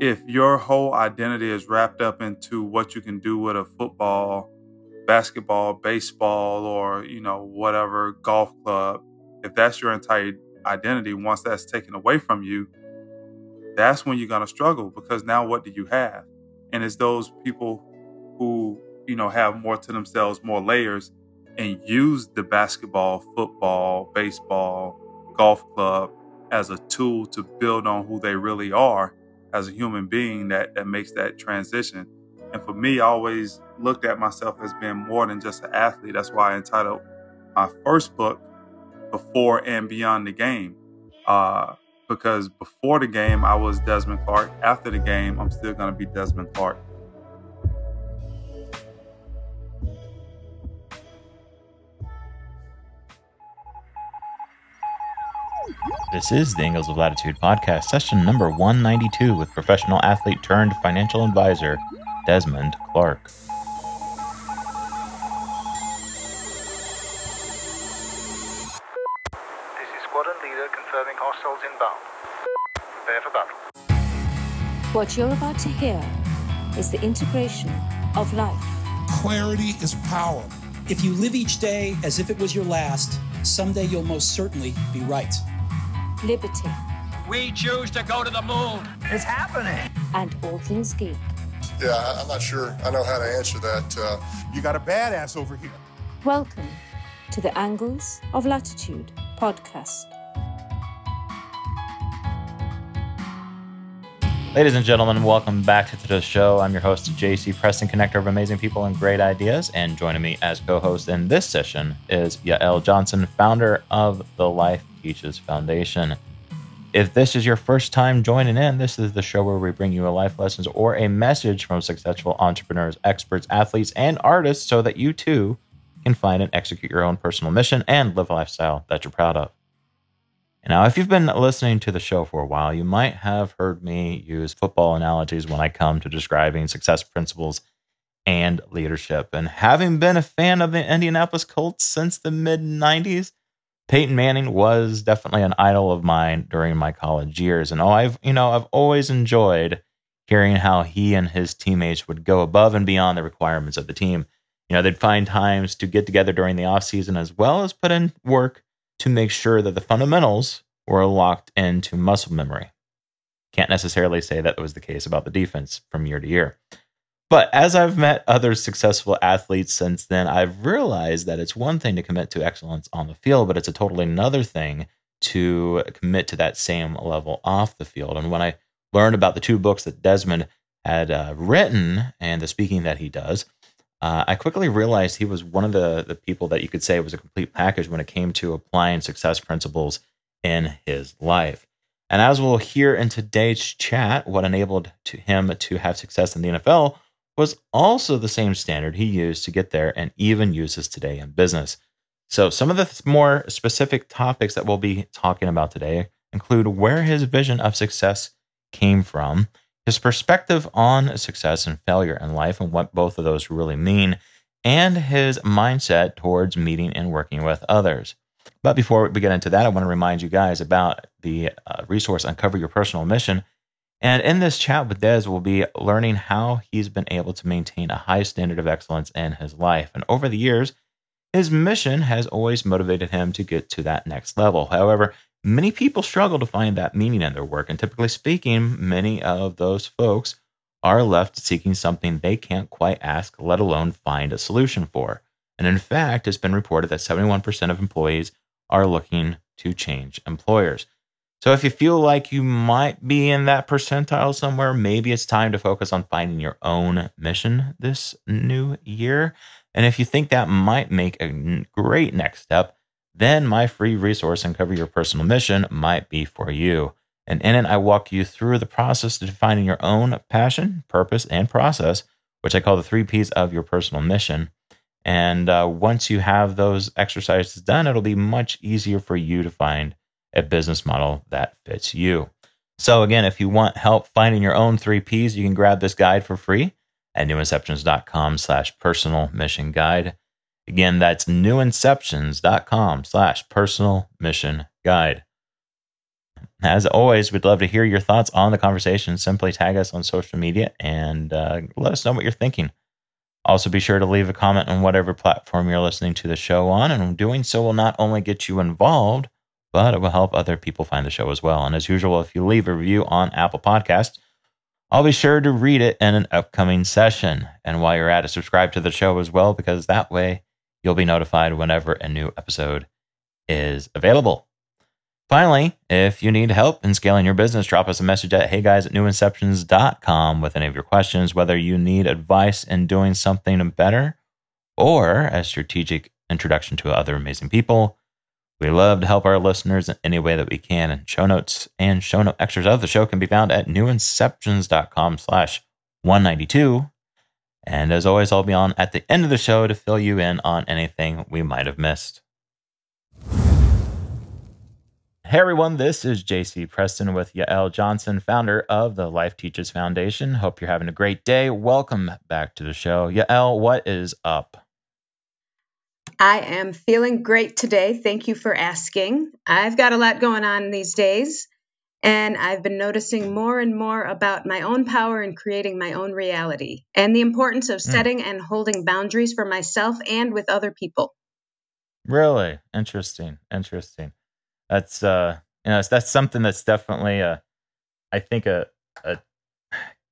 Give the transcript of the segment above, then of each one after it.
if your whole identity is wrapped up into what you can do with a football, basketball, baseball, or you know whatever golf club, if that's your entire identity, once that's taken away from you, that's when you're gonna struggle because now what do you have? And it's those people who you know have more to themselves, more layers, and use the basketball, football, baseball, golf club as a tool to build on who they really are as a human being that, that makes that transition. And for me, I always looked at myself as being more than just an athlete. That's why I entitled my first book, Before and Beyond the Game. Uh, because before the game, I was Desmond Clark. After the game, I'm still going to be Desmond Clark. This is the Angles of Latitude podcast, session number 192 with professional athlete turned financial advisor Desmond Clark. This is squadron leader confirming hostiles inbound. Prepare for battle. What you're about to hear is the integration of life. Clarity is power. If you live each day as if it was your last, someday you'll most certainly be right liberty. We choose to go to the moon. It's happening. And all things geek. Yeah, I'm not sure I know how to answer that. Uh, you got a badass over here. Welcome to the Angles of Latitude podcast. Ladies and gentlemen, welcome back to the show. I'm your host, JC Preston, connector of amazing people and great ideas. And joining me as co host in this session is Ya'el Johnson, founder of the Life Teaches Foundation. If this is your first time joining in, this is the show where we bring you a life lessons or a message from successful entrepreneurs, experts, athletes, and artists so that you too can find and execute your own personal mission and live a lifestyle that you're proud of. Now, if you've been listening to the show for a while, you might have heard me use football analogies when I come to describing success principles and leadership. And having been a fan of the Indianapolis Colts since the mid 90s, Peyton Manning was definitely an idol of mine during my college years. And oh, I've, you know, I've always enjoyed hearing how he and his teammates would go above and beyond the requirements of the team. You know, they'd find times to get together during the offseason as well as put in work to make sure that the fundamentals were locked into muscle memory. Can't necessarily say that was the case about the defense from year to year. But as I've met other successful athletes since then, I've realized that it's one thing to commit to excellence on the field, but it's a totally another thing to commit to that same level off the field. And when I learned about the two books that Desmond had uh, written and the speaking that he does, uh, I quickly realized he was one of the, the people that you could say was a complete package when it came to applying success principles in his life. And as we'll hear in today's chat, what enabled to him to have success in the NFL was also the same standard he used to get there and even uses today in business. So, some of the more specific topics that we'll be talking about today include where his vision of success came from, his perspective on success and failure in life and what both of those really mean, and his mindset towards meeting and working with others. But before we get into that, I want to remind you guys about the uh, resource Uncover Your Personal Mission. And in this chat with Dez, we'll be learning how he's been able to maintain a high standard of excellence in his life. And over the years, his mission has always motivated him to get to that next level. However, Many people struggle to find that meaning in their work, and typically speaking, many of those folks are left seeking something they can't quite ask, let alone find a solution for. And in fact, it's been reported that 71% of employees are looking to change employers. So if you feel like you might be in that percentile somewhere, maybe it's time to focus on finding your own mission this new year. And if you think that might make a great next step, then my free resource Uncover Your Personal Mission might be for you. And in it, I walk you through the process to defining your own passion, purpose, and process, which I call the three P's of your personal mission. And uh, once you have those exercises done, it'll be much easier for you to find a business model that fits you. So, again, if you want help finding your own three P's, you can grab this guide for free at newinceptions.com slash personal mission guide. Again, that's newinceptions.com slash personal mission guide. As always, we'd love to hear your thoughts on the conversation. Simply tag us on social media and uh, let us know what you're thinking. Also, be sure to leave a comment on whatever platform you're listening to the show on, and doing so will not only get you involved, but it will help other people find the show as well. And as usual, if you leave a review on Apple Podcasts, I'll be sure to read it in an upcoming session. And while you're at it, subscribe to the show as well, because that way you'll be notified whenever a new episode is available. Finally, if you need help in scaling your business, drop us a message at heyguys at newinceptions.com with any of your questions, whether you need advice in doing something better or a strategic introduction to other amazing people. We love to help our listeners in any way that we can. And show notes and show note extras of the show can be found at newinceptions.com slash 192. And as always, I'll be on at the end of the show to fill you in on anything we might have missed. Hey everyone, this is JC Preston with Ya'el Johnson, founder of the Life Teaches Foundation. Hope you're having a great day. Welcome back to the show. Ya'el, what is up? I am feeling great today. Thank you for asking. I've got a lot going on these days, and I've been noticing more and more about my own power in creating my own reality and the importance of setting mm. and holding boundaries for myself and with other people. Really interesting. Interesting that's uh you know that's something that's definitely a I think a a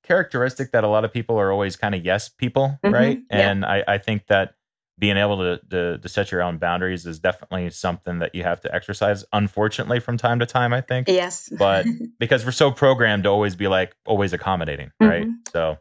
characteristic that a lot of people are always kind of yes people, mm-hmm, right? Yeah. And I I think that being able to, to to set your own boundaries is definitely something that you have to exercise unfortunately from time to time i think yes but because we're so programmed to always be like always accommodating right mm-hmm. so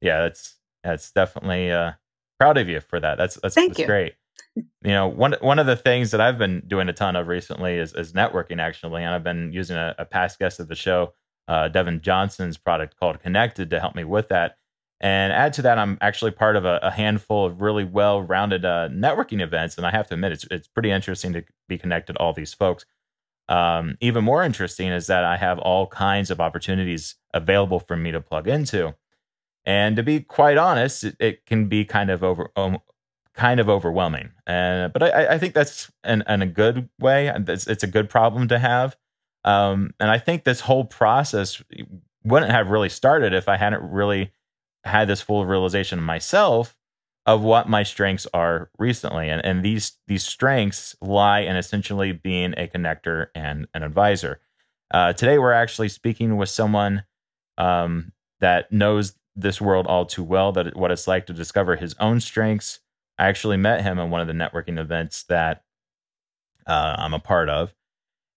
yeah that's that's definitely uh proud of you for that that's that's, Thank that's you. great you know one one of the things that I've been doing a ton of recently is, is networking actually, and I've been using a, a past guest of the show, uh, Devin Johnson's product called Connected to help me with that. And add to that, I'm actually part of a, a handful of really well-rounded uh, networking events, and I have to admit, it's it's pretty interesting to be connected to all these folks. Um, even more interesting is that I have all kinds of opportunities available for me to plug into. And to be quite honest, it, it can be kind of over um, kind of overwhelming. And but I, I think that's in, in a good way. It's, it's a good problem to have. Um, and I think this whole process wouldn't have really started if I hadn't really had this full realization myself of what my strengths are recently. And, and these these strengths lie in essentially being a connector and an advisor. Uh, today, we're actually speaking with someone um, that knows this world all too well, that what it's like to discover his own strengths, I actually met him at one of the networking events that uh, I'm a part of.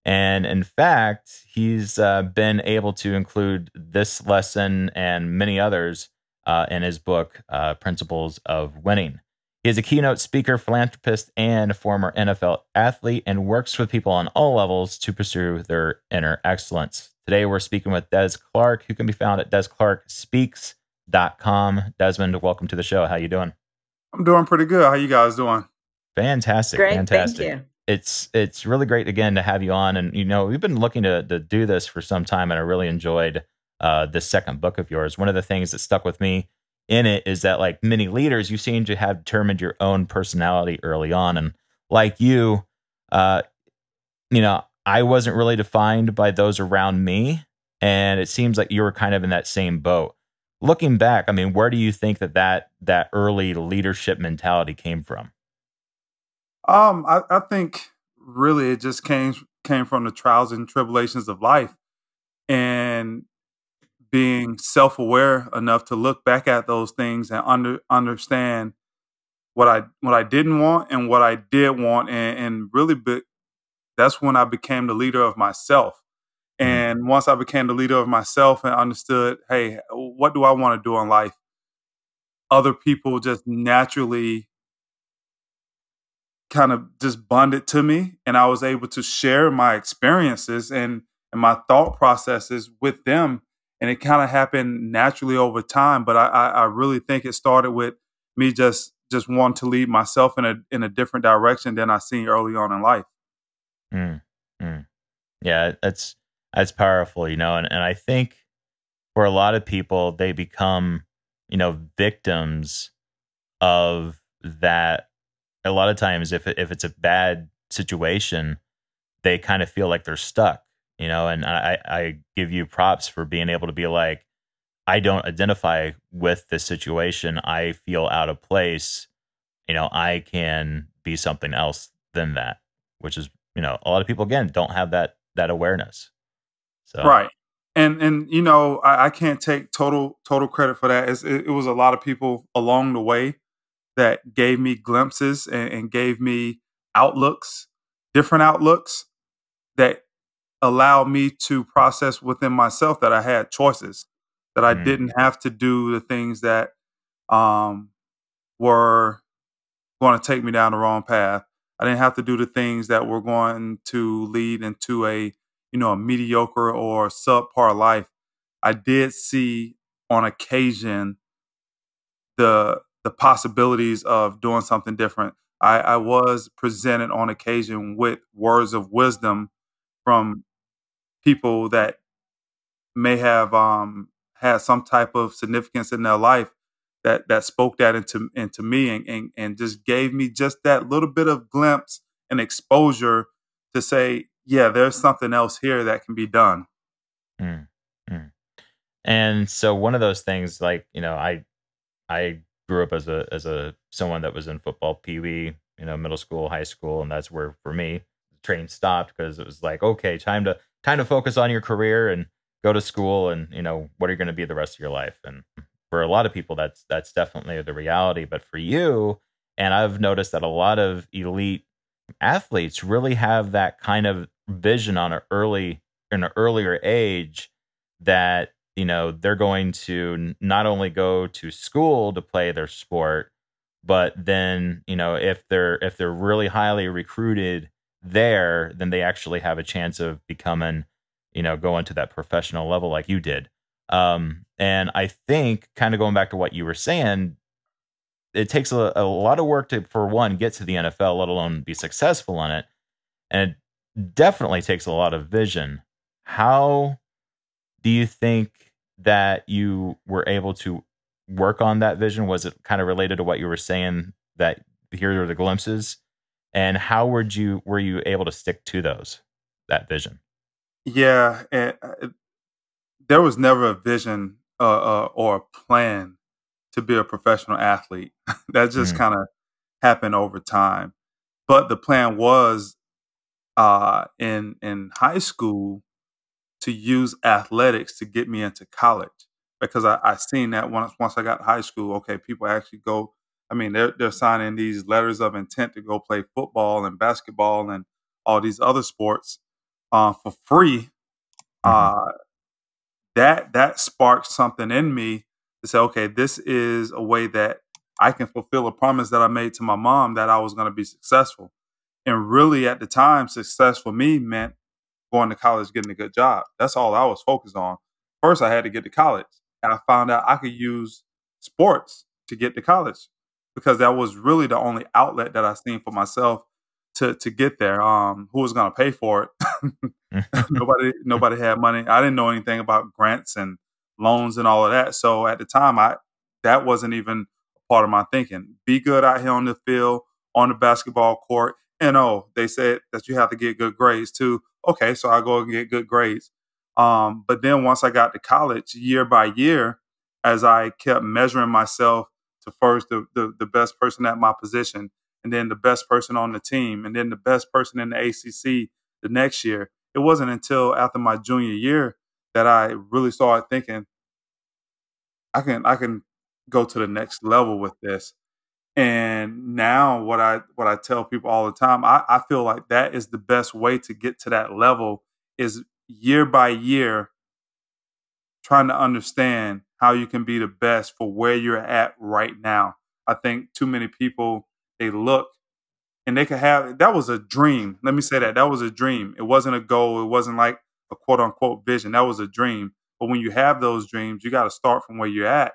And in fact, he's uh, been able to include this lesson and many others uh, in his book, uh, Principles of Winning. He is a keynote speaker, philanthropist, and former NFL athlete, and works with people on all levels to pursue their inner excellence. Today, we're speaking with Dez Clark, who can be found at desclarkspeaks.com. Desmond, welcome to the show. How you doing? I'm doing pretty good. How you guys doing? Fantastic. Great, fantastic. Thank you. It's it's really great again to have you on. And you know, we've been looking to to do this for some time and I really enjoyed uh this second book of yours. One of the things that stuck with me in it is that like many leaders, you seem to have determined your own personality early on. And like you, uh, you know, I wasn't really defined by those around me. And it seems like you were kind of in that same boat looking back, I mean, where do you think that that, that early leadership mentality came from? Um, I, I think really it just came came from the trials and tribulations of life, and being self aware enough to look back at those things and under understand what I what I didn't want and what I did want, and, and really, be, that's when I became the leader of myself. Mm-hmm. And once I became the leader of myself and understood, hey, what do I want to do in life? Other people just naturally kind of just bonded to me and I was able to share my experiences and, and my thought processes with them. And it kind of happened naturally over time. But I, I, I really think it started with me just just wanting to lead myself in a in a different direction than I seen early on in life. Mm, mm. Yeah, that's that's powerful, you know, and, and I think for a lot of people, they become, you know, victims of that. A lot of times, if if it's a bad situation, they kind of feel like they're stuck you know, and I, I give you props for being able to be like, I don't identify with this situation. I feel out of place. You know, I can be something else than that, which is, you know, a lot of people again don't have that that awareness. So Right. And and you know, I, I can't take total total credit for that. It, it was a lot of people along the way that gave me glimpses and, and gave me outlooks, different outlooks that allowed me to process within myself that I had choices, that I Mm. didn't have to do the things that um, were going to take me down the wrong path. I didn't have to do the things that were going to lead into a you know a mediocre or subpar life. I did see on occasion the the possibilities of doing something different. I, I was presented on occasion with words of wisdom from people that may have um, had some type of significance in their life that that spoke that into into me and, and and just gave me just that little bit of glimpse and exposure to say, yeah, there's something else here that can be done. Mm, mm. And so one of those things, like you know, I I grew up as a as a someone that was in football, pee wee, you know, middle school, high school, and that's where for me the train stopped because it was like, okay, time to time to focus on your career and go to school, and you know, what are you going to be the rest of your life? And for a lot of people, that's that's definitely the reality. But for you, and I've noticed that a lot of elite athletes really have that kind of vision on an early in an earlier age that you know they're going to not only go to school to play their sport but then you know if they're if they're really highly recruited there then they actually have a chance of becoming you know going to that professional level like you did um and i think kind of going back to what you were saying it takes a, a lot of work to for one get to the nfl let alone be successful in it and it definitely takes a lot of vision how do you think that you were able to work on that vision? Was it kind of related to what you were saying that here are the glimpses? And how would you were you able to stick to those that vision? Yeah, and uh, there was never a vision uh, uh, or a plan to be a professional athlete. that just Mm. kind of happened over time. But the plan was uh, in in high school to use athletics to get me into college because I, I seen that once once I got to high school. Okay, people actually go. I mean, they're they're signing these letters of intent to go play football and basketball and all these other sports uh, for free. Uh, that that sparked something in me to say, okay, this is a way that I can fulfill a promise that I made to my mom that I was going to be successful. And really, at the time, success for me meant going to college, getting a good job. That's all I was focused on. First, I had to get to college, and I found out I could use sports to get to college because that was really the only outlet that I seen for myself to to get there. Um, who was going to pay for it? nobody nobody had money. I didn't know anything about grants and loans and all of that. So at the time, I that wasn't even part of my thinking. Be good out here on the field, on the basketball court. And oh, they said that you have to get good grades too. Okay, so I go and get good grades. Um, but then once I got to college, year by year, as I kept measuring myself to first the, the, the best person at my position, and then the best person on the team, and then the best person in the ACC the next year, it wasn't until after my junior year that I really started thinking I can I can go to the next level with this. And now what I what I tell people all the time, I, I feel like that is the best way to get to that level is year by year trying to understand how you can be the best for where you're at right now. I think too many people they look and they could have that was a dream. Let me say that. That was a dream. It wasn't a goal. It wasn't like a quote unquote vision. That was a dream. But when you have those dreams, you got to start from where you're at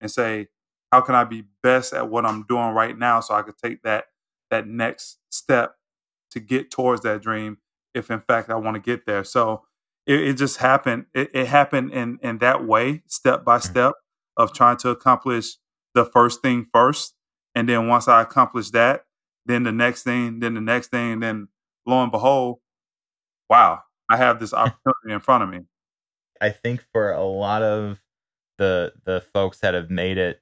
and say, how can I be best at what I'm doing right now so I could take that that next step to get towards that dream if in fact I want to get there. So it, it just happened. It, it happened in in that way, step by mm. step, of trying to accomplish the first thing first. And then once I accomplished that, then the next thing, then the next thing, and then lo and behold, wow, I have this opportunity in front of me. I think for a lot of the the folks that have made it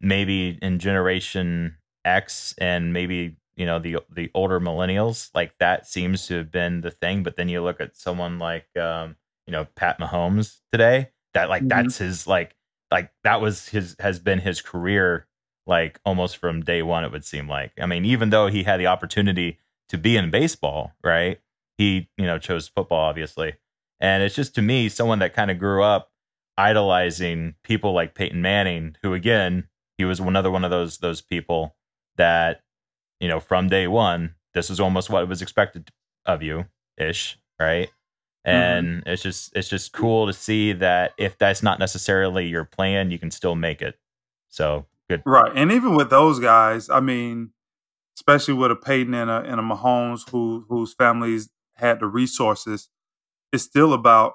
maybe in generation X and maybe you know the the older millennials like that seems to have been the thing but then you look at someone like um you know Pat Mahomes today that like Mm-hmm. that's his like like that was his has been his career like almost from day one it would seem like I mean even though he had the opportunity to be in baseball right he you know chose football obviously and it's just to me someone that kind of grew up idolizing people like Peyton Manning who again he was another one of those those people that you know from day one this is almost what was expected of you ish right? Mm-hmm. And it's just it's just cool to see that if that's not necessarily your plan you can still make it. So good. Right. And even with those guys, I mean, especially with a Peyton and a, and a Mahomes who whose families had the resources, it's still about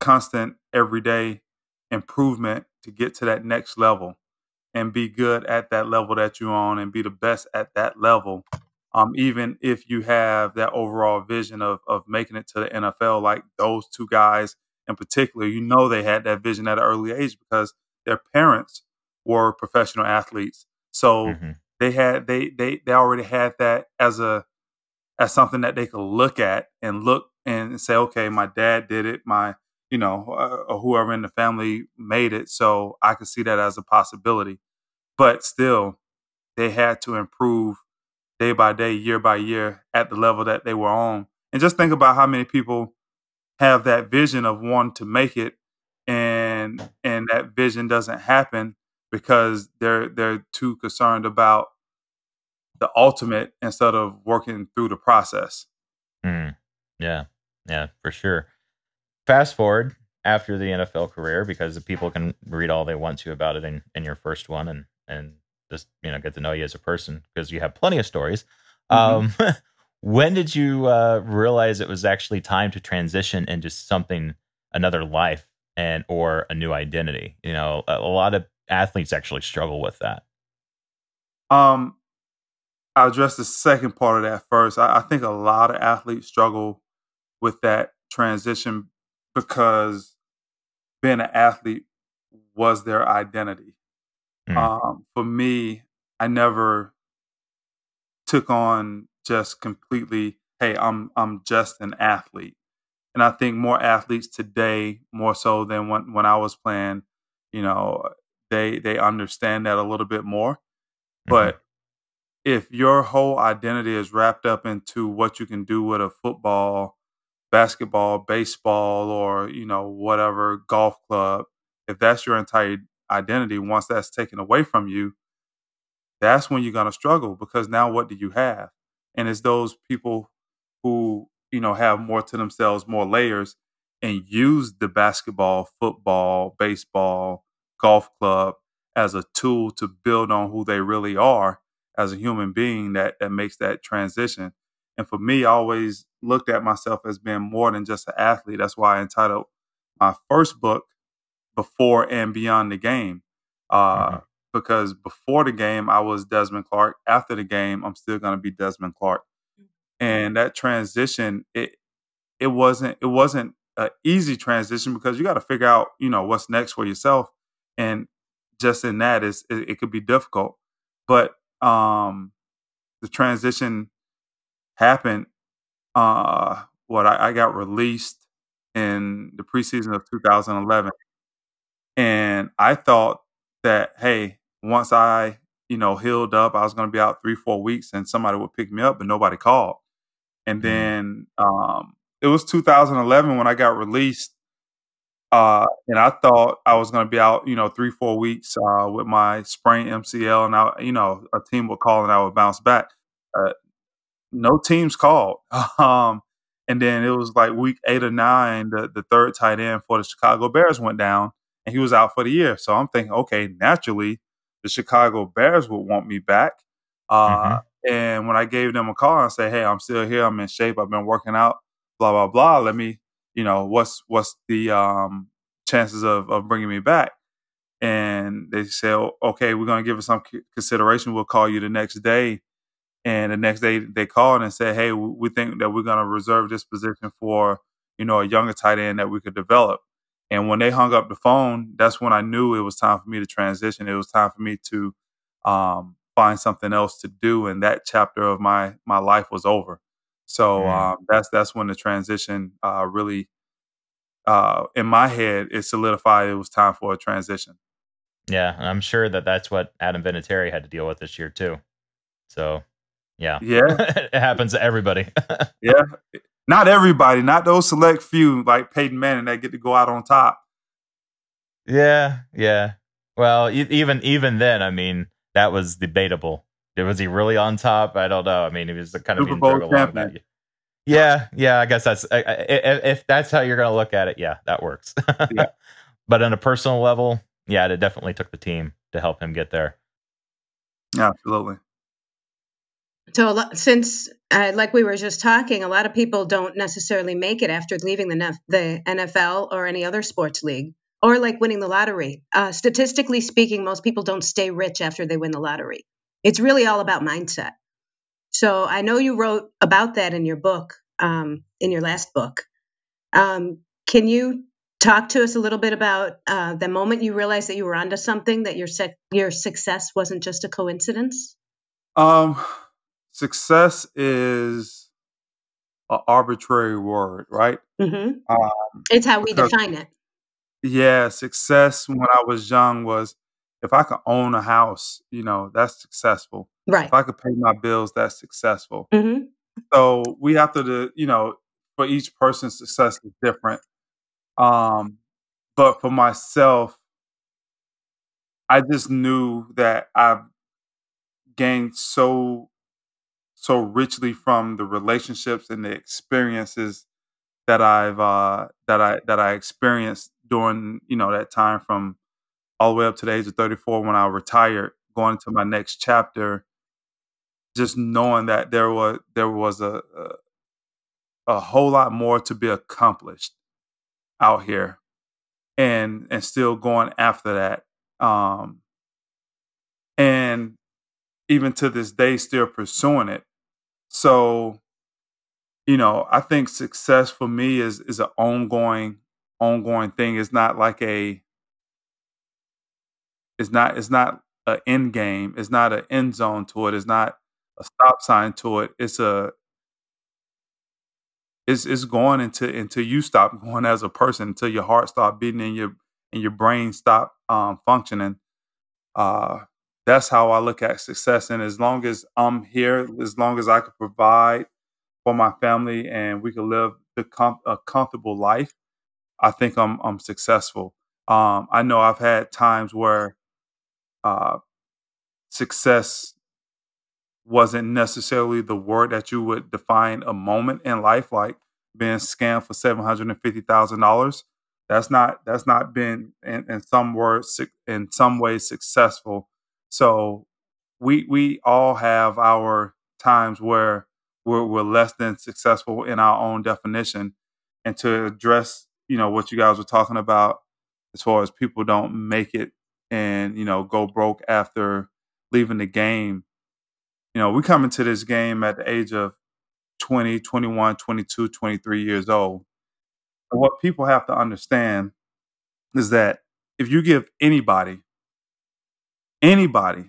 constant everyday improvement to get to that next level and be good at that level that you're on and be the best at that level. Um, even if you have that overall vision of of making it to the NFL, like those two guys in particular, you know they had that vision at an early age because their parents were professional athletes. So Mhm. they had they they they already had that as a as something that they could look at and look and say, okay, my dad did it, my you know, uh, whoever in the family made it, so I could see that as a possibility. But still, they had to improve day by day, year by year at the level that they were on. And just think about how many people have that vision of wanting to make it and and that vision doesn't happen because they're they're too concerned about the ultimate instead of working through the process. Mm. yeah yeah for sure fast forward after the NFL career because the people can read all they want to about it in, in your first one and and just you know get to know you as a person because you have plenty of stories. Um, when did you uh, realize it was actually time to transition into something another life and or a new identity? You know, a, a lot of athletes actually struggle with that. Um, I'll address the second part of that first. I, I think a lot of athletes struggle with that transition because being an athlete was their identity. Mm. Um, for me, I never took on just completely, hey, I'm I'm just an athlete. And I think more athletes today, more so than when when I was playing, you know, they they understand that a little bit more. But if your whole identity is wrapped up into what you can do with a football, basketball, baseball, or you know whatever golf club, if that's your entire identity, once that's taken away from you, that's when you're going to struggle because now what do you have? And it's those people who you know have more to themselves, more layers, and use the basketball, football, baseball, golf club as a tool to build on who they really are as a human being that that makes that transition. And for me, I always looked at myself as being more than just an athlete. That's why I entitled my first book "Before and Beyond the Game," uh, because before the game I was Desmond Clark. After the game, I'm still going to be Desmond Clark. And that transition, it it wasn't it wasn't an easy transition because you got to figure out you know what's next for yourself, and just in that is it, it could be difficult. But um, the transition happened. Uh, what I, I got released in the preseason of 2011, and I thought that hey, once I you know healed up, I was going to be out three four weeks, and somebody would pick me up, but nobody called. And then um, it was 2011 when I got released. Uh, and I thought I was going to be out, you know, three, four weeks uh, with my sprained MCL, and I, you know, a team would call and I would bounce back. Uh, no teams called, um, and then it was like week eight or nine, the, the third tight end for the Chicago Bears went down, and he was out for the year. So I'm thinking, okay, naturally, the Chicago Bears would want me back. Uh, And when I gave them a call and said, "Hey, I'm still here. I'm in shape. I've been working out. Blah blah blah. Let me, you know, what's what's the um, chances of of bringing me back?" And they said, "Okay, we're gonna give it some consideration. We'll call you the next day." And the next day they called and said, "Hey, we think that we're gonna reserve this position for you know, a younger tight end that we could develop. And when they hung up the phone, that's when I knew it was time for me to transition. It was time for me to um, find something else to do, and that chapter of my my life was over. So Mm. um, that's that's when the transition uh, really, uh, in my head, it solidified. It was time for a transition. Yeah, I'm sure that that's what Adam Vinatieri had to deal with this year too. So, yeah, Yeah, it happens to everybody. yeah. Not everybody, not those select few like Peyton Manning that get to go out on top. yeah, yeah. Well, even even then, I mean, that was debatable. Was he really on top? I don't know. I mean, he was kind of Super being Bowl champion. that. Yeah, yeah. I guess that's I, I, if if that's how you're going to look at it. Yeah, that works. Yeah. But on a personal level, yeah, it definitely took the team to help him get there. Absolutely. So, lot- since, uh, like we were just talking, a lot of people don't necessarily make it after leaving the, nef- the NFL or any other sports league, or like winning the lottery. Uh, statistically speaking, most people don't stay rich after they win the lottery. It's really all about mindset. So, I know you wrote about that in your book, um, in your last book. Um, can you talk to us a little bit about uh, the moment you realized that you were onto something, that your your success wasn't just a coincidence? Um, success is an arbitrary word, right? hmm Um, It's how we define it. yeah, success when I was young was if I could own a house, you know, that's successful. Right. If I could pay my bills, that's successful. hmm So we have to, you know, for each person, success is different. Um, but for myself, I just knew that I've gained so so richly from the relationships and the experiences that I've uh, that I that I experienced during you know that time from all the way up to the age of 34 when I retired, going into my next chapter. Just knowing that there was there was a, a a whole lot more to be accomplished out here, and and still going after that. Um, and even to this day, still pursuing it. So, you know, I think success for me is is an ongoing ongoing thing. It's not like a it's not it's not an end game. It's not an end zone to it. It's not a stop sign to it. It's a it's it's going until until you stop going as a person, until your heart stop beating and your and your brain stop um, functioning. Uh, that's how I look at success. And as long as I'm here, as long as I can provide for my family and we can live com- a comfortable life, I think I'm I'm successful. Um, I know I've had times where uh, success wasn't necessarily the word that you would define a moment in life, like being scammed for seven hundred and fifty thousand dollars. That's not that's not been in, in some words in some ways successful. So we we all have our times where we're, we're less than successful in our own definition. And to address, you know, what you guys were talking about as far as people don't make it and, you know, go broke after leaving the game. You know, we come into this game at the age of 20, 21, 22, 23 years old. And what people have to understand is that if you give anybody, anybody,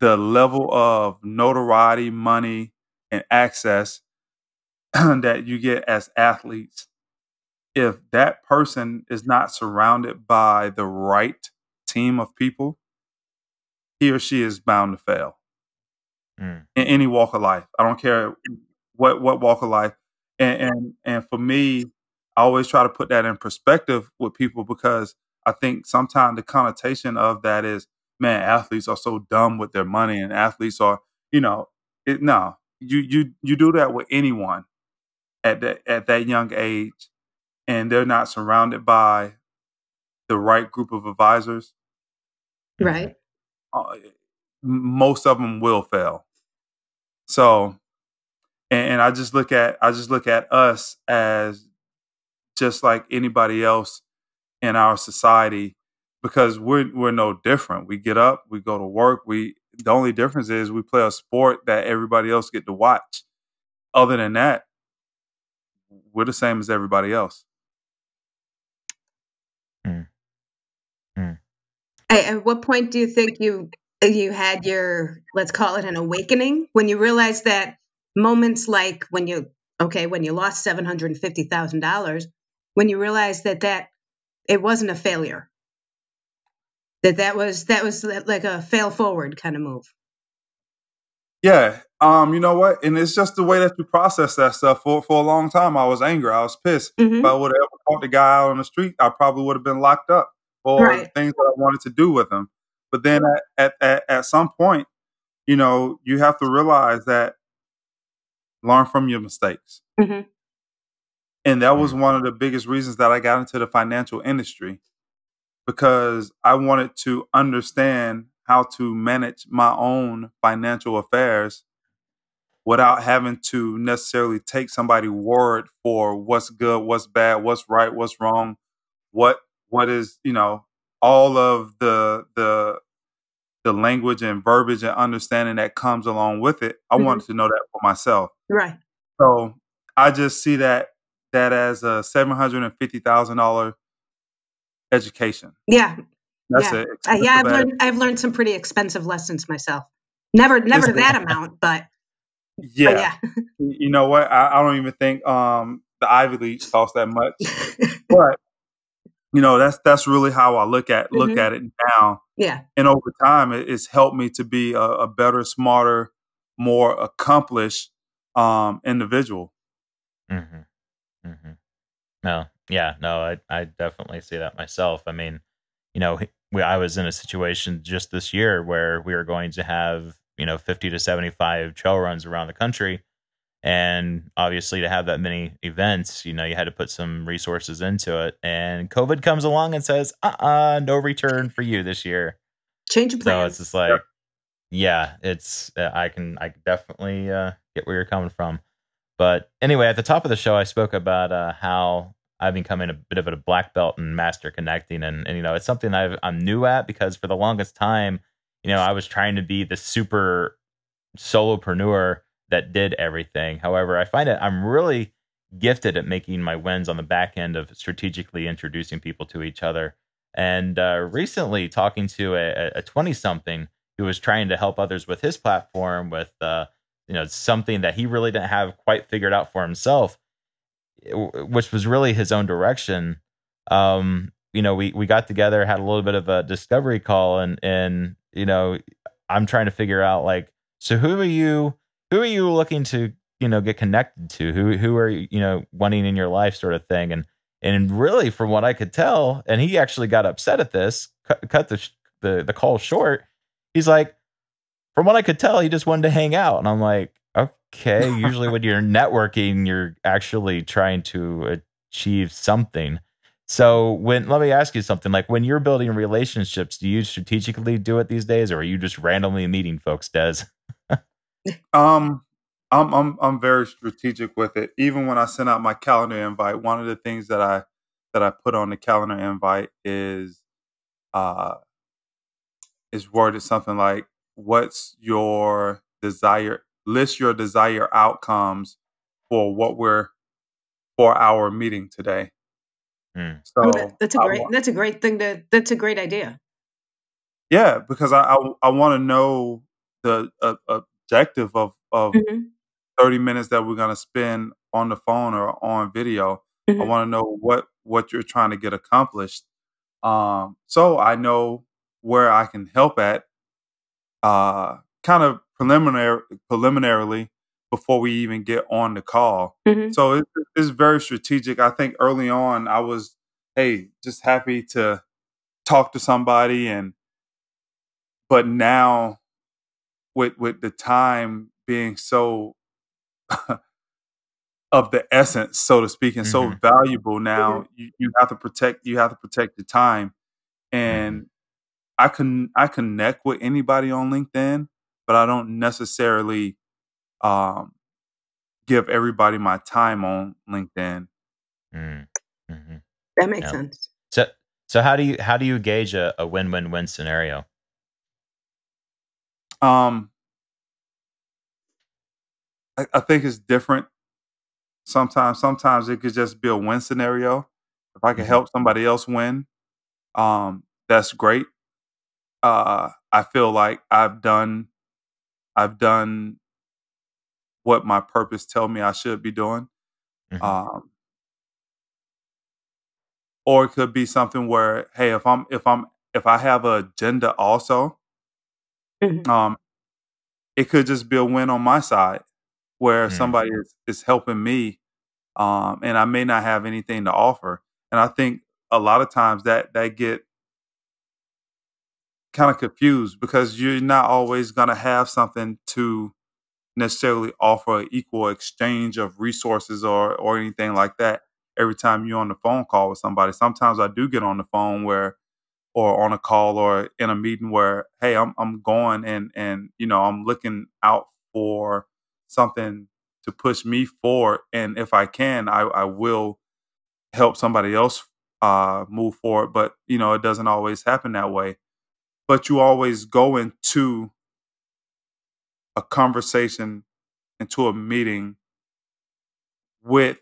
the level of notoriety, money, and access that you get as athletes, if that person is not surrounded by the right team of people, he or she is bound to fail Mm. in any walk of life. I don't care what what walk of life. And and and for me, I always try to put that in perspective with people because I think sometimes the connotation of that is, man, athletes are so dumb with their money, and athletes are, you know, it, no, you you you do that with anyone at that at that young age, and they're not surrounded by the right group of advisors. Right. Uh, most of them will fail. So, and, and I just look at I just look at us as just like anybody else in our society because we're we're no different. We get up, we go to work. We the only difference is we play a sport that everybody else get to watch. Other than that, we're the same as everybody else. Mm. Mm. Hey, at what point do you think you you had your let's call it an awakening when you realized that moments like when you okay when you lost seven hundred and fifty thousand dollars when you realized that that it wasn't a failure that that was that was like a fail forward kind of move Yeah. Um, you know what? And it's just the way that you process that stuff. For for a long time, I was angry. I was pissed. If Mhm. I would have ever caught the guy out on the street, I probably would have been locked up for Right. things that I wanted to do with him. But then at, at, at, at some point, you know, you have to realize that learn from your mistakes. Mhm. And that was one of the biggest reasons that I got into the financial industry because I wanted to understand how to manage my own financial affairs without having to necessarily take somebody's word for what's good, what's bad, what's right, what's wrong, what what is, you know, all of the the the language and verbiage and understanding that comes along with it. I Mhm. wanted to know that for myself. right So I just see that that as a seven hundred and fifty thousand dollar education. yeah That's yeah it. uh, yeah i've learned i've learned some pretty expensive lessons myself never never It's- that amount but, Yeah. but yeah You know what? I, I don't even think um the Ivy League costs that much. but you know, that's that's really how I look at look Mhm. at it now. yeah And over time it, it's helped me to be a, a better, smarter, more accomplished um individual. Mm-hmm. Mm-hmm. No, yeah, no, I I definitely see that myself. I mean, you know, we, I was in a situation just this year where we were going to have you know fifty to seventy five trail runs around the country, and obviously to have that many events, you know, you had to put some resources into it. And COVID comes along and says, "Uh, uh no return for you this year." change of So it's just like, yeah, it's uh, I can I definitely uh, get where you're coming from. But anyway, at the top of the show, I spoke about uh, how I've becoming a bit of a black belt in master connecting, and, and you know, it's something I've, I'm new at because for the longest time, you know, I was trying to be the super solopreneur that did everything. However, I find that I'm really gifted at making my wins on the back end of strategically introducing people to each other. And uh, recently, talking to a 20 something who was trying to help others with his platform with uh, you know something that he really didn't have quite figured out for himself, which was really his own direction. Um, you know, we we got together, had a little bit of a discovery call, and and you know, I'm trying to figure out like, so who are you? Who are you looking to you know get connected to? Who who are you know wanting in your life, sort of thing, and and really, from what I could tell, and he actually got upset at this, cut, cut the, the the call short. He's like, from what I could tell, he just wanted to hang out, and I'm like, okay. Usually, when you're networking, you're actually trying to achieve something. So, when let me ask you something, like when you're building relationships, do you strategically do it these days, or are you just randomly meeting folks, Dez? Um, I'm I'm I'm very strategic with it. Even when I send out my calendar invite, one of the things that I that I put on the calendar invite is uh is worded something like what's your desire list your desired outcomes for what we're for our meeting today. Mm. So Oh, that- that's a great wa- that's a great thing to that's a great idea yeah, because I I, I want to know the uh, objective of of Mhm. 30 minutes that we're going to spend on the phone or on video. I Mhm. want to know what what you're trying to get accomplished. Um, so I know where I can help at uh, kind of preliminary preliminarily before we even get on the call. Mhm. So it, it's very strategic. I think early on I was, hey, just happy to talk to somebody and but now with with the time being so of the essence, so to speak, and so Mhm. valuable now, you, you have to protect you have to protect your time. And I can I connect with anybody on LinkedIn, but I don't necessarily um give everybody my time on LinkedIn. Mm. hmm that makes Yeah. sense So, so how do you how do you gauge a, a win win win scenario? Um I, I think it's different sometimes sometimes it could just be a win scenario. If I can Mhm. help somebody else win, um, that's great. Uh, I feel like I've done I've done what my purpose tell me I should be doing. Mhm. Um, or it could be something where, hey, if I'm if I'm if I have an agenda also, Mhm. um, it could just be a win on my side where Mm. somebody is, is helping me, um, and I may not have anything to offer. And I think a lot of times that that get kind of confused because you're not always going to have something to necessarily offer an equal exchange of resources or or anything like that every time you're on the phone call with somebody. Sometimes I do get on the phone where or on a call or in a meeting where hey, I'm I'm going and and you know, I'm looking out for something to push me forward and if I can, I I will help somebody else uh move forward, but you know, it doesn't always happen that way. But you always go into a conversation into a meeting with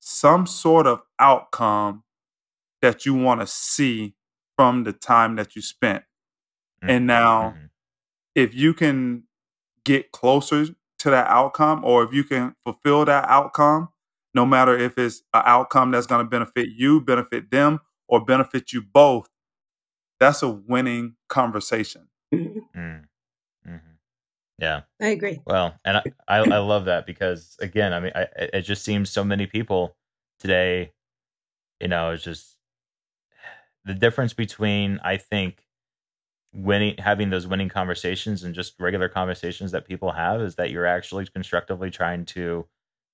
some sort of outcome that you want to see from the time that you spent. And now, Mhm. if you can get closer to that outcome or if you can fulfill that outcome, no matter if it's an outcome that's going to benefit you, benefit them, or benefit you both, that's a winning conversation. Mhm. Mm. Mhm. Yeah. I agree. Well, and I, I, I love that because again, I mean, I, it it just seems so many people today, you know, it's just the difference between I think winning, having those winning conversations and just regular conversations that people have is that you're actually constructively trying to,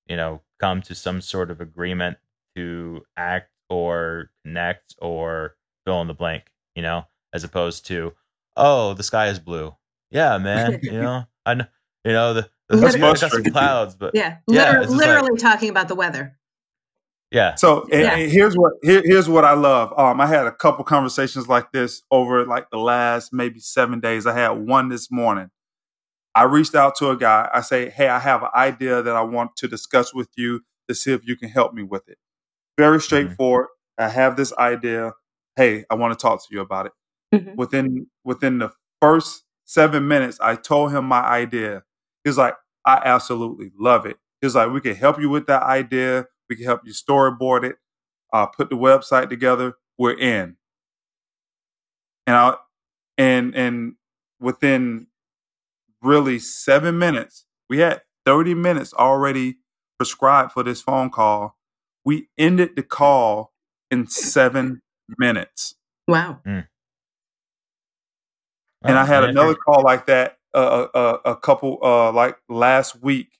you know, come to some sort of agreement to act or connect or fill in the blank, you know, as opposed to, oh, the sky is blue. Yeah, man, you know, I know, you know, the, the That's I got some clouds, but Yeah, Yeah, liter- it's just like- literally talking about the weather. yeah, So and, Yeah. and here's what here, here's what I love. Um, I had a couple conversations like this over like the last maybe seven days. I had one this morning. I reached out to a guy. I say, "Hey, I have an idea that I want to discuss with you to see if you can help me with it." Very straightforward. I have this idea. Hey, I want to talk to you about it. Mhm. Within within the first seven minutes, I told him my idea. He's like, "I absolutely love it." He's like, "We can help you with that idea. We can help you storyboard it, uh, put the website together. We're in." And I and and within really seven minutes, we had thirty minutes already prescribed for this phone call. We ended the call in seven minutes. Wow. and I had another call like that uh, uh, a couple uh, like last week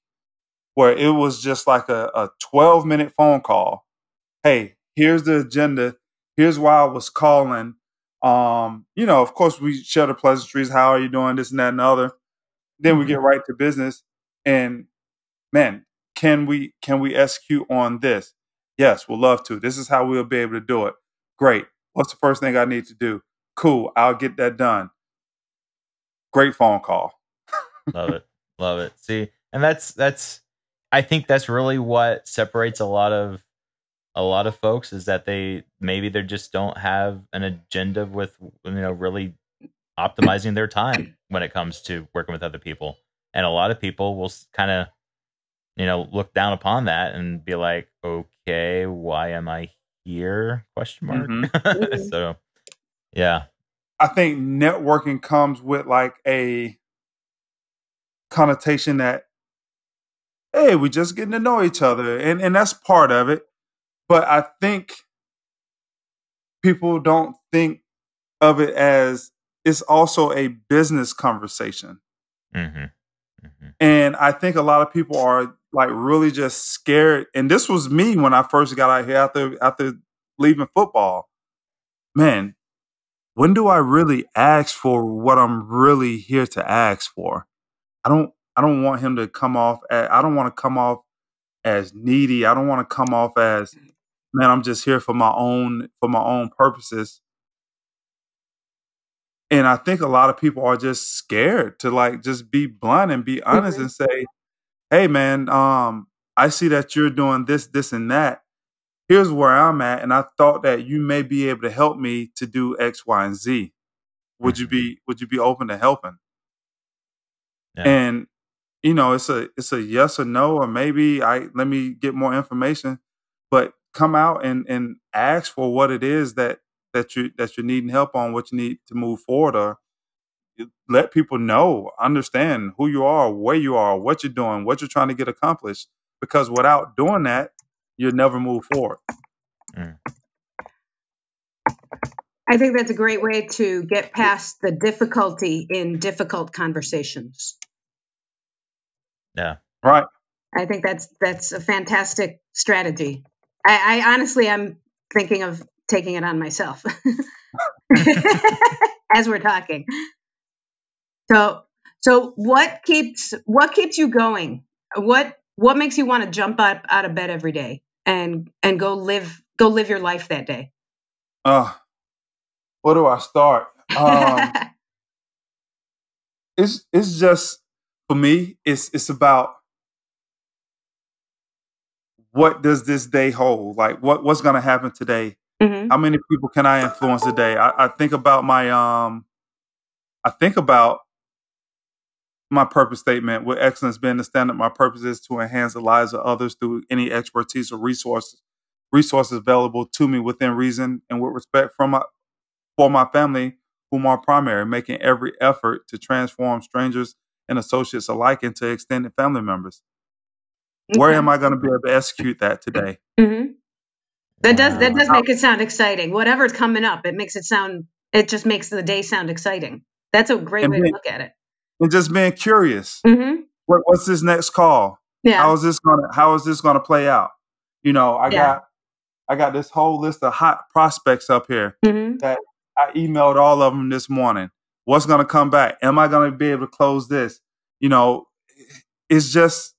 where it was just like a, a 12 minute phone call. Hey, here's the agenda. Here's why I was calling. Um, you know, of course, we share the pleasantries. How are you doing? This and that and the other. Then we get right to business. And man, can we can we execute on this? Yes, we'll love to. This is how we'll be able to do it. Great. What's the first thing I need to do? Cool. I'll get that done. Great phone call. love it love it see and that's that's i think that's really what separates a lot of a lot of folks is that they maybe they just don't have an agenda with you know really optimizing their time when it comes to working with other people and a lot of people will kind of you know look down upon that and be like okay why am i here question mark Mhm. so yeah I think networking comes with like a connotation that hey, we're just getting to know each other, and and that's part of it. But I think people don't think of it as it's also a business conversation. hmm hmm And I think a lot of people are like really just scared. And this was me when I first got out here after after leaving football. Man, when do I really ask for what I'm really here to ask for? I don't I don't want him to come off as, I don't want to come off as needy. I don't want to come off as man, I'm just here for my own for my own purposes. And I think a lot of people are just scared to like just be blunt and be honest Mhm. and say, "Hey man, um I see that you're doing this, this, and that. Here's where I'm at, and I thought that you may be able to help me to do X, Y, and Z. Would you Mm-hmm. be Would you be open to helping? Yeah. And you know, it's a it's a yes or no, or maybe I let me get more information. But come out and and ask for what it is that that you that you're needing help on, what you need to move forward, or you- let people know, understand who you are, where you are, what you're doing, what you're trying to get accomplished. Because without doing that, you'll never move forward. Mm. I think that's a great way to get past the difficulty in difficult conversations. Yeah. Right. I think that's that's a fantastic strategy. I, I honestly am thinking of taking it on myself as we're talking. So so what keeps what keeps you going? What what makes you want to jump up out of bed every day and and go live go live your life that day? Uh, where do I start? Um, it's it's just for me. It's it's about what does this day hold? Like what what's going to happen today? Mhm. How many people can I influence today? I, I think about my um, I think about my purpose statement with excellence being the standard. My purpose is to enhance the lives of others through any expertise or resources resources available to me within reason and with respect from my for my family, whom are primary, making every effort to transform strangers and associates alike into extended family members. Where am I going to be able to execute that today? hmm That does that does make it sound exciting. Whatever's coming up, it makes it sound. It just makes the day sound exciting. That's a great And way to look at it. And just being curious. hmm What, what's this next call? Yeah. How is this gonna How is this gonna play out? You know, I Yeah. got I got this whole list of hot prospects up here hmm that I emailed all of them this morning. What's gonna come back? Am I gonna be able to close this? You know, it's just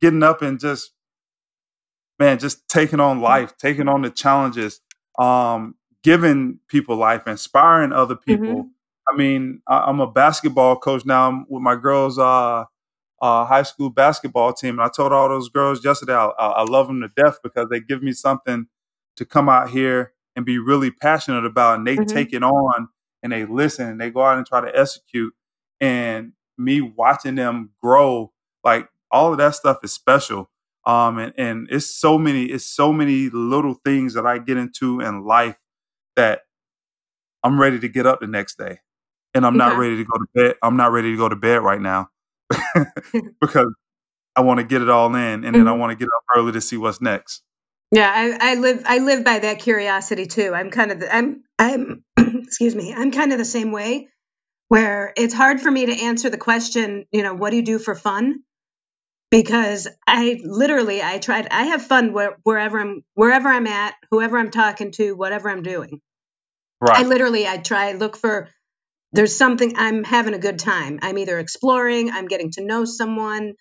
getting up and just man, just taking on life, taking on the challenges, um, giving people life, inspiring other people. I mean, I, I'm a basketball coach now I'm with my girls' uh, uh, high school basketball team. And I told all those girls yesterday, I, I I love them to death because they give me something to come out here and be really passionate about. And they Mhm. take it on and they listen and they go out and try to execute. And me watching them grow, like all of that stuff is special. Um, and, and it's so many, it's so many little things that I get into in life that I'm ready to get up the next day. And I'm not Okay. ready to go to bed. I'm not ready to go to bed right now because I want to get it all in and then I Mhm. want to get up early to see what's next. Yeah, I, I live I live by that curiosity too. I'm kind of the, I'm I'm excuse me. I'm kind of the same way where it's hard for me to answer the question, you know, what do you do for fun? Because I literally I tried I have fun where, wherever I'm wherever I'm at, whoever I'm talking to, whatever I'm doing. Right. I literally I try look for there's something I'm having a good time. I'm either exploring, I'm getting to know someone,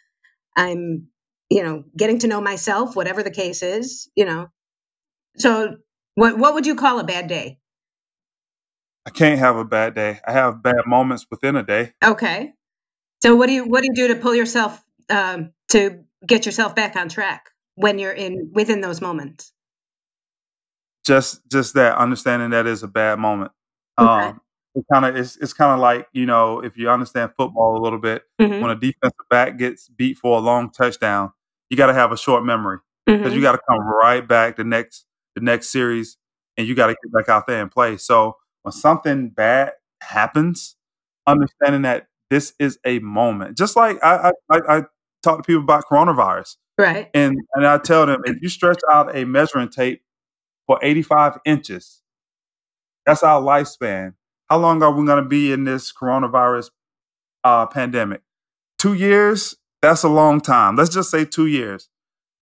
I'm you know, getting to know myself, whatever the case is, you know. So what what would you call a bad day? I can't have a bad day. I have bad moments within a day. Okay. So what do you what do you do to pull yourself um to get yourself back on track when you're in within those moments? Just just that understanding that is a bad moment. Okay. Um it kind of it's, it's kind of like you know if you understand football a little bit Mhm. when a defensive back gets beat for a long touchdown you got to have a short memory because Mhm. you got to come right back the next the next series and you got to get back out there and play so when something bad happens understanding that this is a moment just like i i, I, I talk to people about coronavirus Right. and and i tell them if you stretch out a measuring tape for 85 inches that's our lifespan how long are we going to be in this coronavirus uh, pandemic? Two years? That's a long time. Let's just say two years.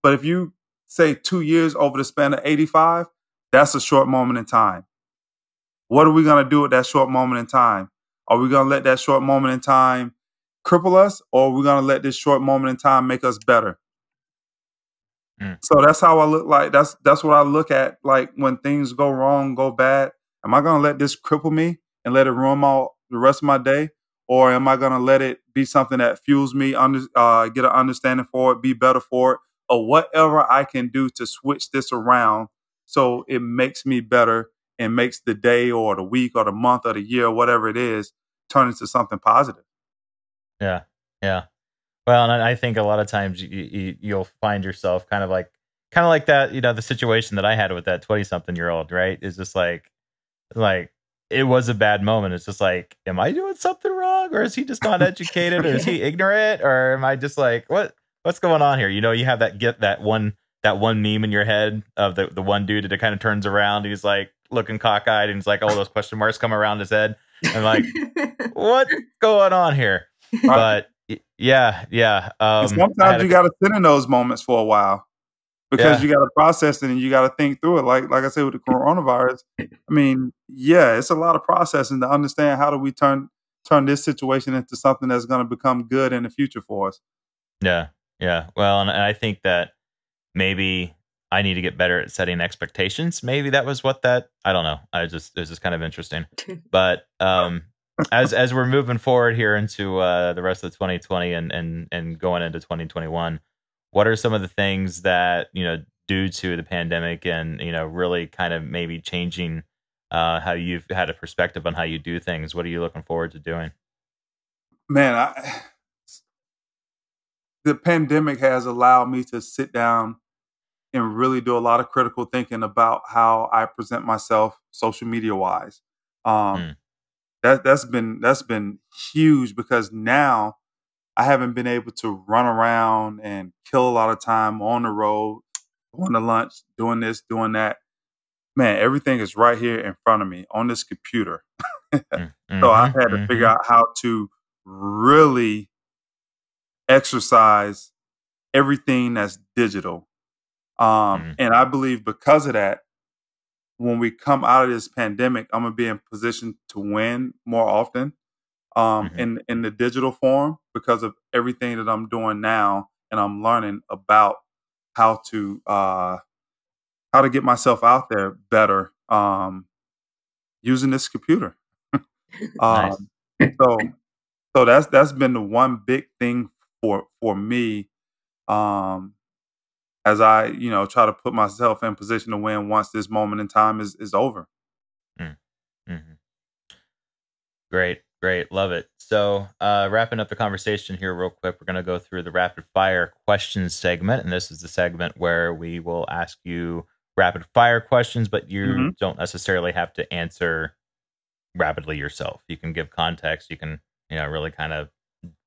But if you say two years over the span of 85 that's a short moment in time. What are we going to do with that short moment in time? Are we going to let that short moment in time cripple us or are we going to let this short moment in time make us better? Mm. so that's how i look like that's that's what i look at like when things go wrong go bad. Am i going to let this cripple me and let it ruin my the rest of my day or am i going to let it be something that fuels me under uh, get an understanding for it be better for it or whatever I can do to switch this around so it makes me better and makes the day or the week or the month or the year, whatever it is, turn into something positive. Yeah, yeah. Well, and I think a lot of times you, you, you'll find yourself kind of like, kind of like that. You know, the situation that I had with that twenty-something-year-old, right? Is just like, like it was a bad moment. It's just like, am I doing something wrong, or is he just not educated, or is he ignorant, or am I just like, what, what's going on here? You know, you have that get that one that one meme in your head of the the one dude that kind of turns around. He's like looking cockeyed, and he's like, all those question marks come around his head. I'm like, what's going on here? But yeah, yeah. Um, sometimes you got to sit in those moments for a while because yeah. you got to process it and you got to think through it. Like like I said with the coronavirus, I mean, yeah, it's a lot of processing to understand how do we turn turn this situation into something that's going to become good in the future for us. Yeah, yeah. Well, and I think that maybe I need to get better at setting expectations. Maybe that was what that I don't know. I just it was just kind of interesting. But um as as we're moving forward here into uh the rest of 2020 and and and going into 2021, what are some of the things that, you know, due to the pandemic and, you know, really kind of maybe changing uh how you've had a perspective on how you do things? What are you looking forward to doing? Man, I the pandemic has allowed me to sit down and really do a lot of critical thinking about how I present myself social media wise. Um, mm. That that's been that's been huge because now I haven't been able to run around and kill a lot of time on the road, going to lunch, doing this, doing that. Man, everything is right here in front of me on this computer. mm-hmm, so I've had to mm-hmm. figure out how to really exercise everything that's digital um, mm And I believe because of that, when we come out of this pandemic, I'm gonna be in position to win more often um, mm-hmm. in in the digital form because of everything that I'm doing now, and I'm learning about how to uh, how to get myself out there better um, using this computer. um, so so that's that's been the one big thing for for me um, as I, you know, try to put myself in position to win once this moment in time is is over. Mm. Mm-hmm. Great, great, love it. So, uh, wrapping up the conversation here, real quick, we're going to go through the rapid fire questions segment, and this is the segment where we will ask you rapid fire questions, but you mm-hmm. don't necessarily have to answer rapidly yourself. You can give context. You can, you know, really kind of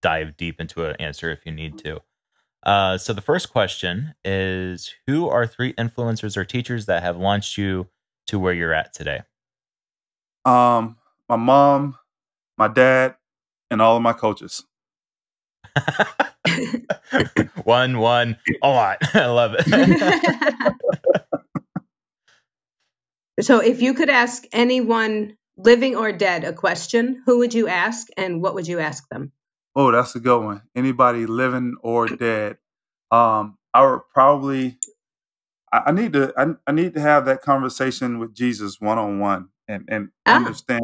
dive deep into an answer if you need to. Uh, so the first question is Who are three influencers or teachers that have launched you to where you're at today? Um, my mom, my dad, and all of my coaches. one, one, a lot. I love it. so, if you could ask anyone, living or dead, a question, who would you ask and what would you ask them? Oh, that's a good one. Anybody living or dead. Um, I would probably I, I need to I, I, need to have that conversation with Jesus one on one and and ah. understand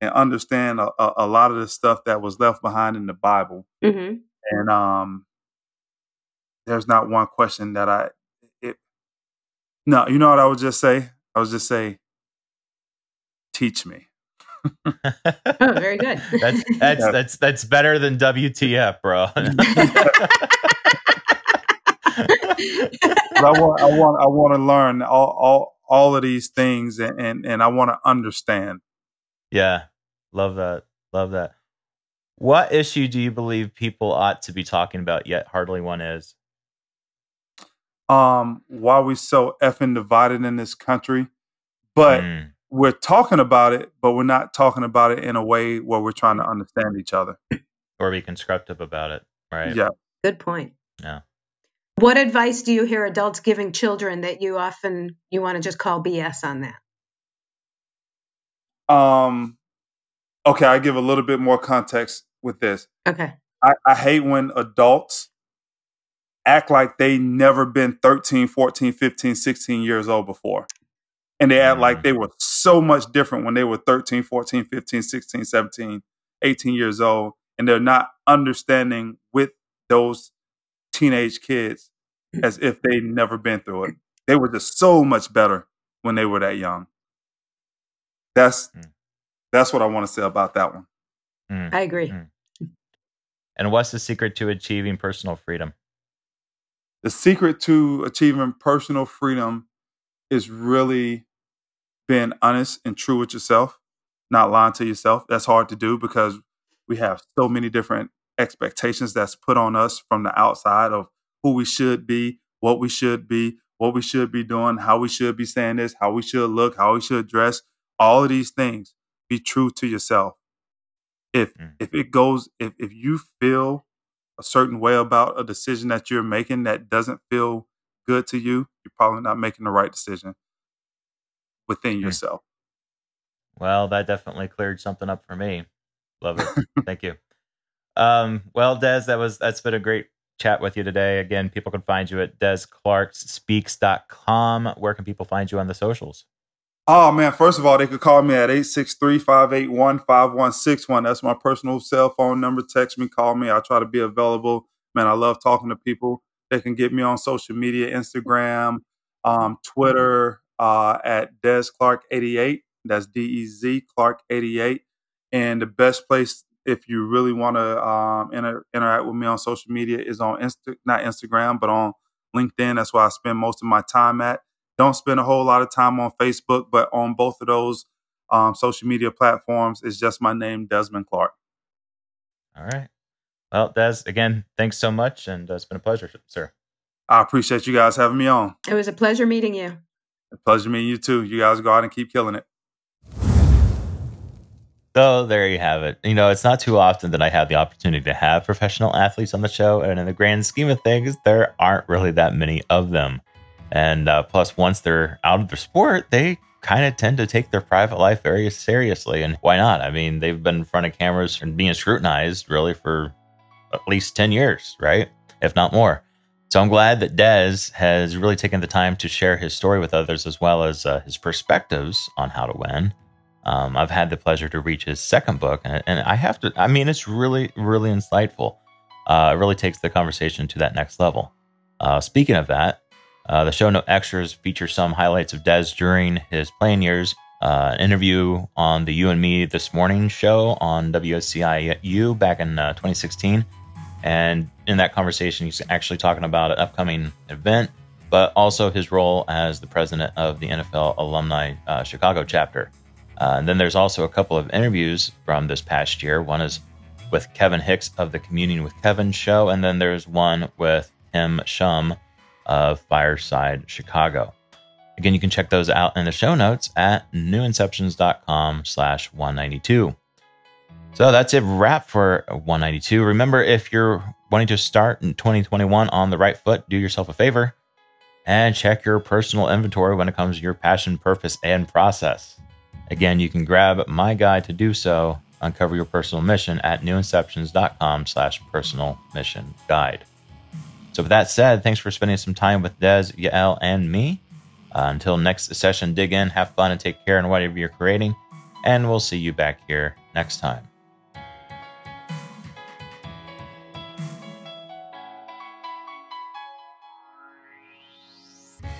and understand a, a, a, lot of the stuff that was left behind in the Bible. Mm-hmm. And um, there's not one question that I it. No, you know what I would just say? I would just say, teach me. oh, very good. That's that's yeah. that's that's better than WTF, bro. I want I want I want to learn all all all of these things and and, and I want to understand. Yeah. Love that. Love that. What issue do you believe people ought to be talking about yet hardly one is? Um, why we so effing divided in this country, but mm we're talking about it, but we're not talking about it in a way where we're trying to understand each other or be constructive about it. Right. Yeah. Good point. Yeah. What advice do you hear adults giving children that you often you want to just call BS on that? Um. Okay, I give a little bit more context with this. Okay. I, I hate when adults act like they never been 13, 14, 15, 16 years old before and they act like mm. they were so much different when they were 13 14 15 16 17 18 years old and they're not understanding with those teenage kids as if they'd never been through it. They were just so much better when they were that young. That's Mm. that's what I want to say about that one. Mm. I agree. Mm. And what's the secret to achieving personal freedom? The secret to achieving personal freedom is really being honest and true with yourself, not lying to yourself. That's hard to do because we have so many different expectations that's put on us from the outside of who we should be, what we should be, what we should be doing, how we should be saying this, how we should look, how we should dress, all of these things. Be true to yourself. If Mm. if it goes if if you feel a certain way about a decision that you're making that doesn't feel good to you, you're probably not making the right decision within Mm. yourself. Well, that definitely cleared something up for me. Love it. Thank you. Um, well, Dez, that was that's been a great chat with you today. Again, people can find you at dezclarkspeaks.com. Where can people find you on the socials? Oh man, first of all, they could call me at 863-581-5161. That's my personal cell phone number. Text me, call me. I try to be available. Man, I love talking to people. They can get me on social media, Instagram, um, Twitter, uh, at Dez Clark 88. That's D E Z Clark 88. And the best place if you really want to um, inter- interact with me on social media is on Insta, not Instagram, but on LinkedIn. That's where I spend most of my time at. Don't spend a whole lot of time on Facebook, but on both of those um, social media platforms, it's just my name, Desmond Clark. All right. Well, Dez, again, thanks so much, and uh, it's been a pleasure, sir. I appreciate you guys having me on. It was a pleasure meeting you. A pleasure meeting you too. You guys go out and keep killing it. So there you have it. You know, it's not too often that I have the opportunity to have professional athletes on the show, and in the grand scheme of things, there aren't really that many of them. And uh, plus, once they're out of the sport, they kind of tend to take their private life very seriously. And why not? I mean, they've been in front of cameras and being scrutinized really for at least 10 years, right? If not more. So I'm glad that Dez has really taken the time to share his story with others as well as uh, his perspectives on how to win. Um, I've had the pleasure to reach his second book, and, and I have to, I mean, it's really, really insightful. Uh, it really takes the conversation to that next level. Uh, speaking of that, uh, the show note extras feature some highlights of Dez during his playing years, uh, an interview on the You and Me This Morning show on WSCIU back in uh, 2016. And in that conversation, he's actually talking about an upcoming event, but also his role as the president of the NFL Alumni uh, Chicago chapter. Uh, and then there's also a couple of interviews from this past year. One is with Kevin Hicks of the Communing with Kevin show, and then there's one with Tim Shum of Fireside Chicago. Again, you can check those out in the show notes at newinceptions.com slash 192. So that's it wrap for 192. Remember, if you're wanting to start in 2021 on the right foot, do yourself a favor and check your personal inventory when it comes to your passion, purpose, and process. Again, you can grab my guide to do so, uncover your personal mission at newinceptions.com slash personal mission guide. So with that said, thanks for spending some time with Dez, Ya'el, and me. Uh, until next session, dig in, have fun, and take care in whatever you're creating. And we'll see you back here next time.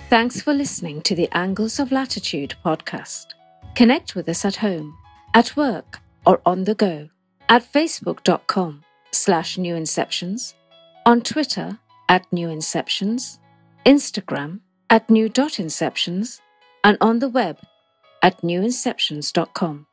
Thanks for listening to the Angles of Latitude podcast. Connect with us at home, at work, or on the go at facebook.com slash newinceptions, on Twitter at New Inceptions, Instagram at new.inceptions, and on the web at newinceptions.com.